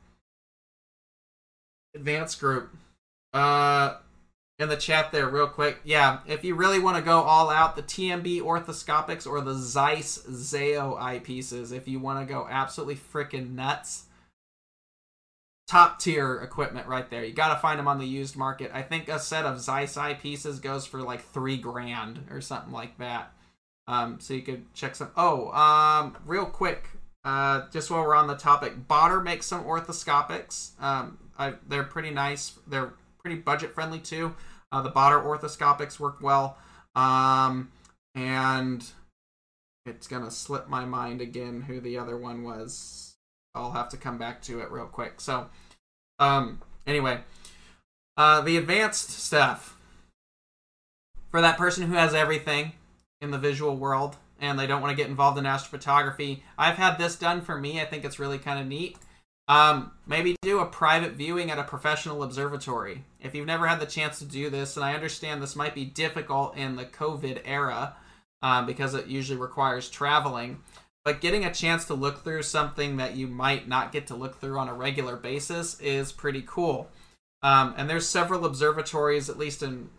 advanced group. Uh, in the chat there, real quick. Yeah, if you really want to go all out, the TMB orthoscopics or the Zeiss Zao eyepieces, if you want to go absolutely freaking nuts, top tier equipment right there. You got to find them on the used market. I think a set of Zeiss pieces goes for like three grand or something like that. Um, so you could check some. Oh, um, real quick, uh, just while we're on the topic, Baader makes some orthoscopics. Um, I, they're pretty nice. They're pretty budget friendly too. Uh, the Baader orthoscopics work well. Um, and it's gonna slip my mind again who the other one was. I'll have to come back to it real quick. So, um, anyway, uh, the advanced stuff for that person who has everything in the visual world and they don't want to get involved in astrophotography. I've had this done for me. I think it's really kind of neat. Um, maybe do a private viewing at a professional observatory. If you've never had the chance to do this, and I understand this might be difficult in the COVID era um, because it usually requires traveling, but getting a chance to look through something that you might not get to look through on a regular basis is pretty cool. Um, and there's several observatories, at least in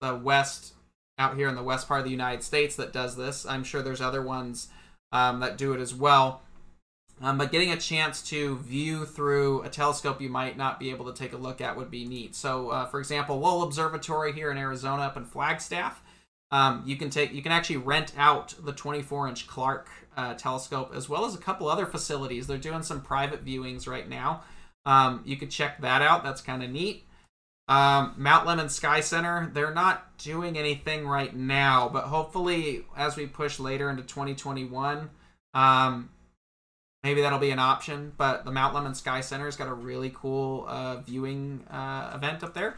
the west out here in the west part of the United States that does this. I'm sure there's other ones um, that do it as well. Um, but getting a chance to view through a telescope you might not be able to take a look at would be neat. So, uh, for example, Lowell Observatory here in Arizona, up in Flagstaff, um, you can take you can actually rent out the 24-inch Clark uh, telescope as well as a couple other facilities. They're doing some private viewings right now. Um, you could check that out. That's kind of neat. Um, Mount Lemmon Sky Center, they're not doing anything right now, but hopefully as we push later into 2021, um, maybe that'll be an option. But the Mount Lemmon Sky Center's got a really cool uh, viewing uh, event up there.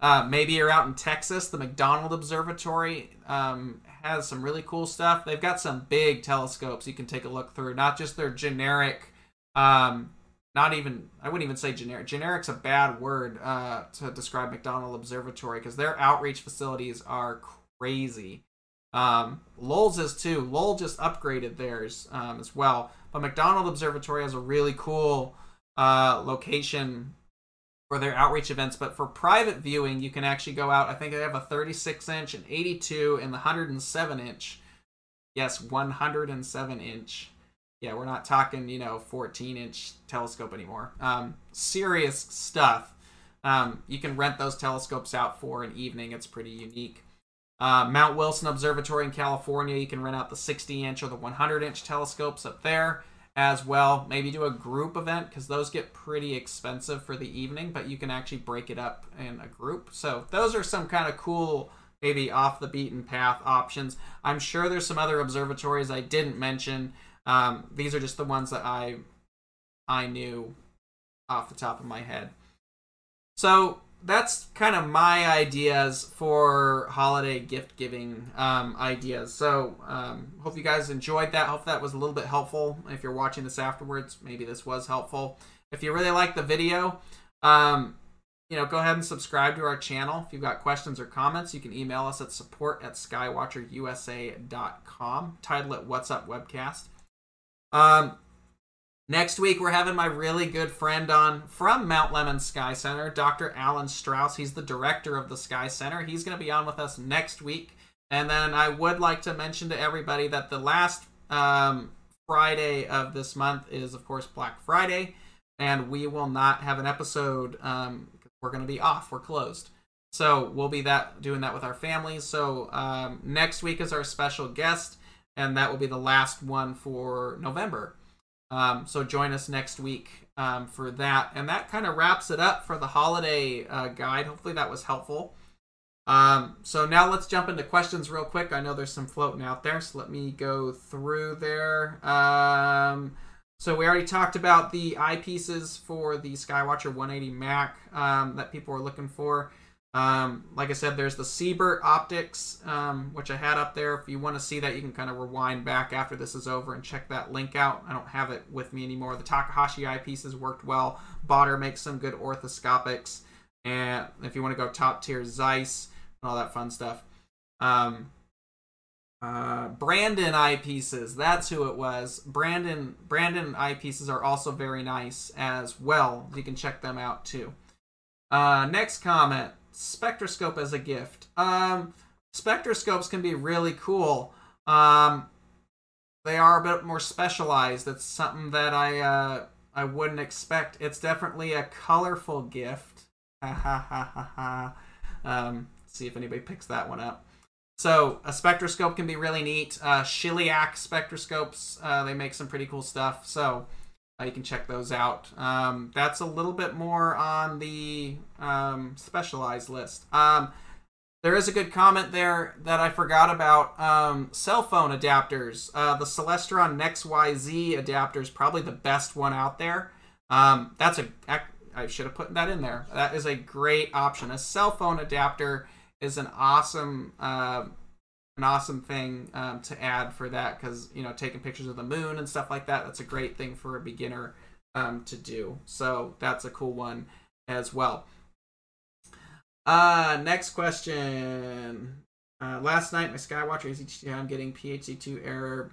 Uh, maybe you're out in Texas. The McDonald Observatory um, has some really cool stuff. They've got some big telescopes you can take a look through, not just their generic um, not even I wouldn't even say generic. Generic's a bad word uh, to describe McDonald Observatory because their outreach facilities are crazy. Um, Lowell's is too. Lowell just upgraded theirs um, as well. But McDonald Observatory has a really cool uh, location for their outreach events. But for private viewing, you can actually go out. I think they have a 36 inch, an 82, and the 107 inch. Yes, 107 inch yeah, we're not talking, you know, 14 inch telescope anymore. Um, serious stuff. Um, you can rent those telescopes out for an evening. It's pretty unique. Uh, Mount Wilson Observatory in California, you can rent out the 60 inch or the 100 inch telescopes up there as well. Maybe do a group event because those get pretty expensive for the evening, but you can actually break it up in a group. So those are some kind of cool, maybe off the beaten path options. I'm sure there's some other observatories I didn't mention. Um, these are just the ones that I I knew off the top of my head. So that's kind of my ideas for holiday gift giving um, ideas. So um, hope you guys enjoyed that. Hope that was a little bit helpful. If you're watching this afterwards, maybe this was helpful. If you really like the video, um, you know, go ahead and subscribe to our channel. If you've got questions or comments, you can email us at support at skywatcherusa.com. Title it What's Up Webcast. Um, next week, we're having my really good friend on from Mount Lemmon Sky Center, Dr. Alan Strauss. He's the director of the Sky Center. He's going to be on with us next week. And then I would like to mention to everybody that the last um, Friday of this month is, of course, Black Friday. and we will not have an episode. Um, we're going to be off. We're closed. So we'll be that doing that with our families. So um, next week is our special guest, and that will be the last one for November. Um, so join us next week um, for that, and that kind of wraps it up for the holiday uh, guide. Hopefully that was helpful. Um, so now let's jump into questions real quick. I know there's some floating out there, so let me go through there. Um, so we already talked about the eyepieces for the Skywatcher 180 Mac um, that people were looking for. Um, like I said, there's the Siebert optics, um, which I had up there. If you want to see that, you can kind of rewind back after this is over and check that link out. I don't have it with me anymore. The Takahashi eyepieces worked well. Baader makes some good orthoscopics. And if you want to go top tier, Zeiss and all that fun stuff. Um, uh, Brandon eyepieces. That's who it was. Brandon Brandon eyepieces are also very nice as well. You can check them out too. Uh, next comment: spectroscope as a gift. Um, spectroscopes can be really cool. Um, they are a bit more specialized. It's something that I uh, I wouldn't expect. It's definitely a colorful gift. Ha ha ha ha ha. Um, see if anybody picks that one up. So a spectroscope can be really neat. Uh, Shelyak spectroscopes, uh, they make some pretty cool stuff. So you can check those out. Um, that's a little bit more on the um, specialized list. Um, there is a good comment there that I forgot about. Um, cell phone adapters. Uh, the Celestron NexYZ adapter is probably the best one out there. Um, that's a I should have put that in there. That is a great option. A cell phone adapter is an awesome uh, an awesome thing um, to add for that because you know taking pictures of the moon and stuff like that that's a great thing for a beginner um, to do. So that's a cool one as well. Uh next question. Uh, last night my skywatcher is i'm getting phd2 error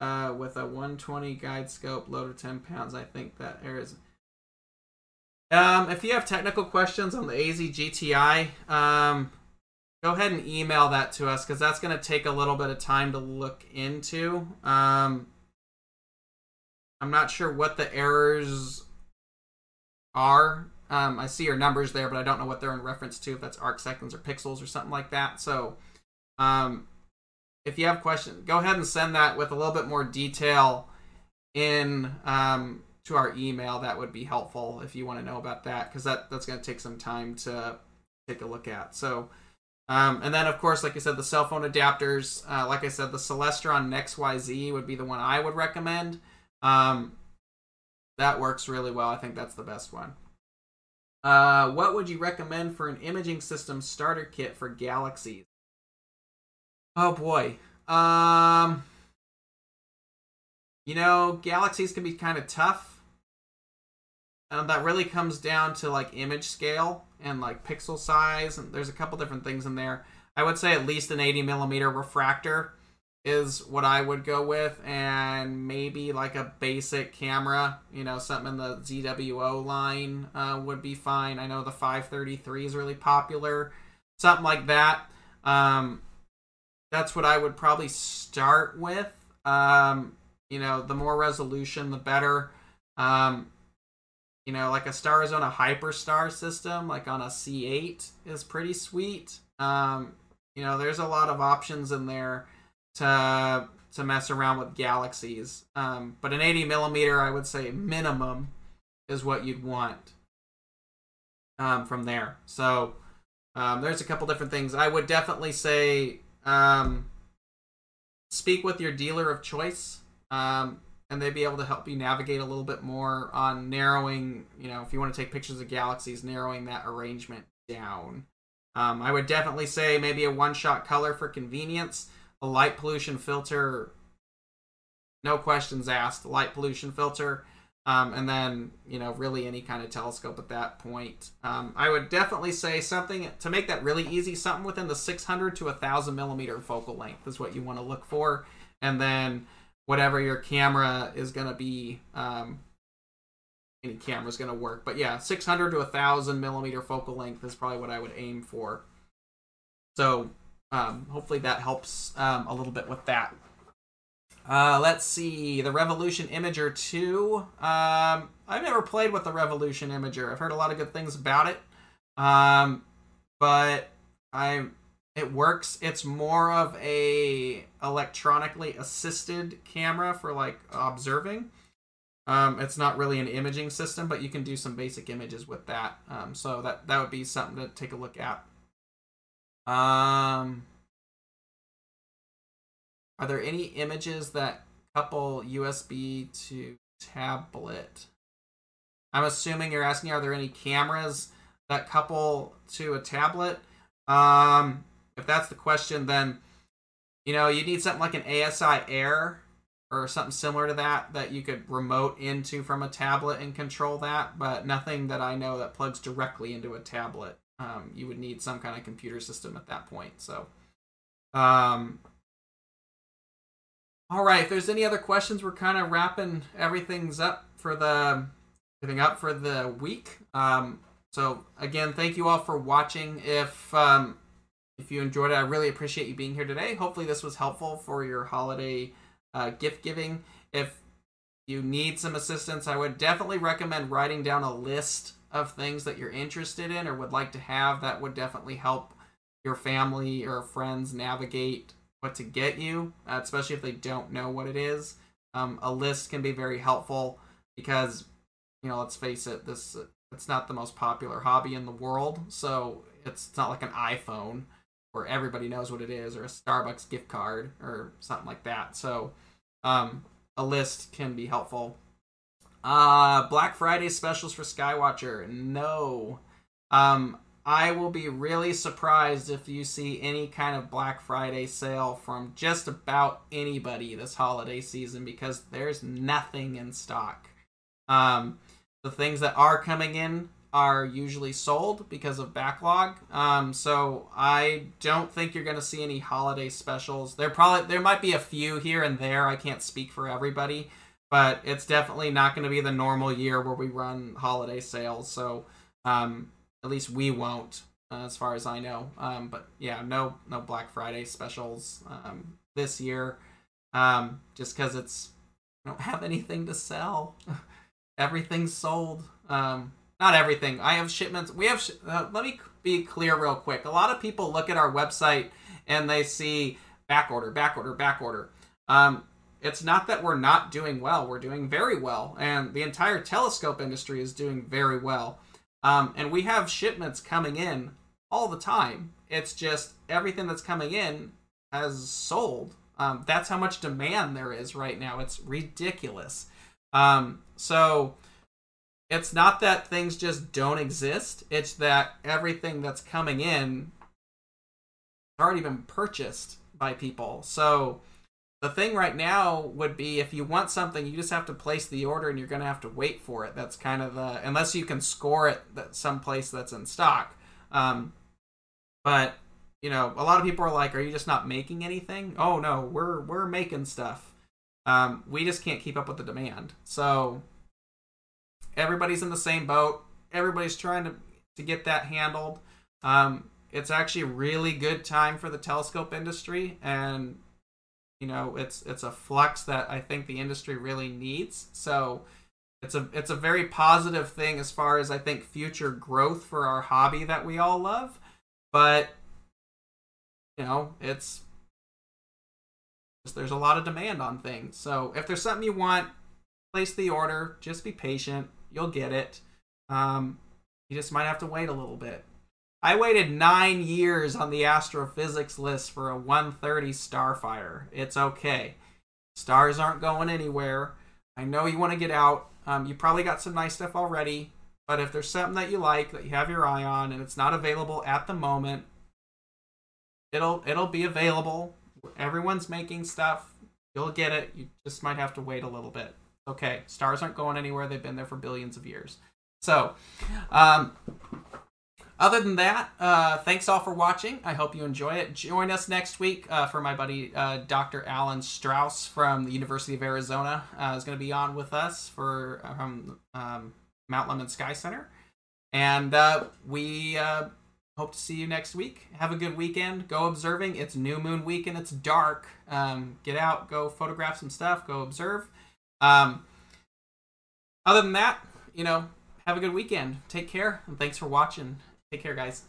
uh, with a 120 guide scope load of 10 pounds. I think that error is um, if you have technical questions on the AZ GTI, um, go ahead and email that to us because that's going to take a little bit of time to look into. Um, I'm not sure what the errors are. Um, I see your numbers there, but I don't know what they're in reference to, if that's arc seconds or pixels or something like that. So, um, if you have questions, go ahead and send that with a little bit more detail in um, to our email, that would be helpful if you want to know about that, because that that's going to take some time to take a look at. So, um, and then of course, like I said, the cell phone adapters. Uh, like I said, the Celestron NexYZ would be the one I would recommend. Um, that works really well. I think that's the best one. Uh, what would you recommend for an imaging system starter kit for galaxies? Oh boy. Um, you know, galaxies can be kind of tough um, that really comes down to like image scale and like pixel size and there's a couple different things in there. I would say at least an 80 millimeter refractor is what i would go with and maybe like a basic camera you know something in the zwo line uh, would be fine. I know the 533 is really popular something like that. Um, that's what i would probably start with. Um, you know the more resolution the better. Um, you know, like a Starizona Hyperstar system, like on a C8, is pretty sweet. Um, you know, there's a lot of options in there to to mess around with galaxies. Um, but an 80 millimeter, I would say minimum, is what you'd want um, from there. So um, there's a couple different things. I would definitely say um, speak with your dealer of choice. Um, and they'd be able to help you navigate a little bit more on narrowing, you know, if you want to take pictures of galaxies, narrowing that arrangement down. Um, I would definitely say maybe a one shot color for convenience, a light pollution filter, no questions asked, light pollution filter, um, and then, you know, really any kind of telescope at that point. Um, I would definitely say something to make that really easy, something within the 600 to 1000 millimeter focal length is what you want to look for. And then whatever your camera is going to be um, any camera is going to work but yeah 600 to 1000 millimeter focal length is probably what i would aim for so um, hopefully that helps um, a little bit with that Uh, let's see, the Revolution Imager 2. Um, I've never played with the Revolution Imager. I've heard a lot of good things about it. Um, but I it works. It's more of a electronically assisted camera for like observing. Um, it's not really an imaging system, but you can do some basic images with that. Um, so that that would be something to take a look at. Um, are there any images that couple USB to tablet? I'm assuming you're asking, are there any cameras that couple to a tablet? Um, if that's the question, then you know you need something like an ASI Air or something similar to that that you could remote into from a tablet and control that, but nothing that I know that plugs directly into a tablet. Um, you would need some kind of computer system at that point. So, um, all right. If there's any other questions, we're kind of wrapping everything's up for the everything up for the week. Um, so again, thank you all for watching. If um, if you enjoyed it, I really appreciate you being here today. Hopefully, this was helpful for your holiday uh, gift giving. If you need some assistance, I would definitely recommend writing down a list of things that you're interested in or would like to have. That would definitely help your family or friends navigate what to get you, uh, especially if they don't know what it is. Um, a list can be very helpful because, you know, let's face it, this it's not the most popular hobby in the world, so it's not like an iPhone where everybody knows what it is, or a Starbucks gift card, or something like that. So, um, a list can be helpful. Uh, Black Friday specials for Skywatcher. No. Um, I will be really surprised if you see any kind of Black Friday sale from just about anybody this holiday season because there's nothing in stock. Um, the things that are coming in are usually sold because of backlog. Um, so I don't think you're going to see any holiday specials. There probably there might be a few here and there. I can't speak for everybody, but it's definitely not going to be the normal year where we run holiday sales. So um, at least we won't, uh, as far as I know. Um, but yeah, no no Black Friday specials um, this year, um, just because it's I don't have anything to sell. Everything's sold. Um, not everything. I have shipments. We have. Sh- uh, let me be clear real quick. A lot of people look at our website and they see back order, back order, back order. Um, it's not that we're not doing well. We're doing very well, and the entire telescope industry is doing very well. Um, and we have shipments coming in all the time. It's just everything that's coming in has sold. Um, that's how much demand there is right now. It's ridiculous. Um, so it's not that things just don't exist. It's that everything that's coming in already been purchased by people. So the thing right now would be if you want something, you just have to place the order and you're going to have to wait for it. That's kind of the unless you can score it that someplace that's in stock. Um, but you know, a lot of people are like, "Are you just not making anything?" Oh no, we're we're making stuff. Um, we just can't keep up with the demand. So everybody's in the same boat. Everybody's trying to to get that handled. Um, it's actually a really good time for the telescope industry, and you know it's it's a flux that I think the industry really needs. So it's a it's a very positive thing as far as I think future growth for our hobby that we all love. But you know it's there's a lot of demand on things. So if there's something you want, place the order. Just be patient. You'll get it. Um, you just might have to wait a little bit. I waited nine years on the Astro-Physics list for a 130 Starfire. It's okay. Stars aren't going anywhere. I know you want to get out. Um, you probably got some nice stuff already, but if there's something that you like that you have your eye on and it's not available at the moment, it'll it'll be available. Everyone's making stuff. You'll get it. You just might have to wait a little bit okay, stars aren't going anywhere. They've been there for billions of years. So, um, other than that, uh, thanks all for watching. I hope you enjoy it. Join us next week uh, for my buddy uh, Dr. Alan Strauss from the University of Arizona uh, is going to be on with us for from um, Mount Lemmon Sky Center, and uh, we hope to see you next week. Have a good weekend. Go observing. It's new moon week and it's dark. Um, get out, go photograph some stuff, go observe. Um, other than that, you know, have a good weekend. Take care, and thanks for watching. Take care, guys.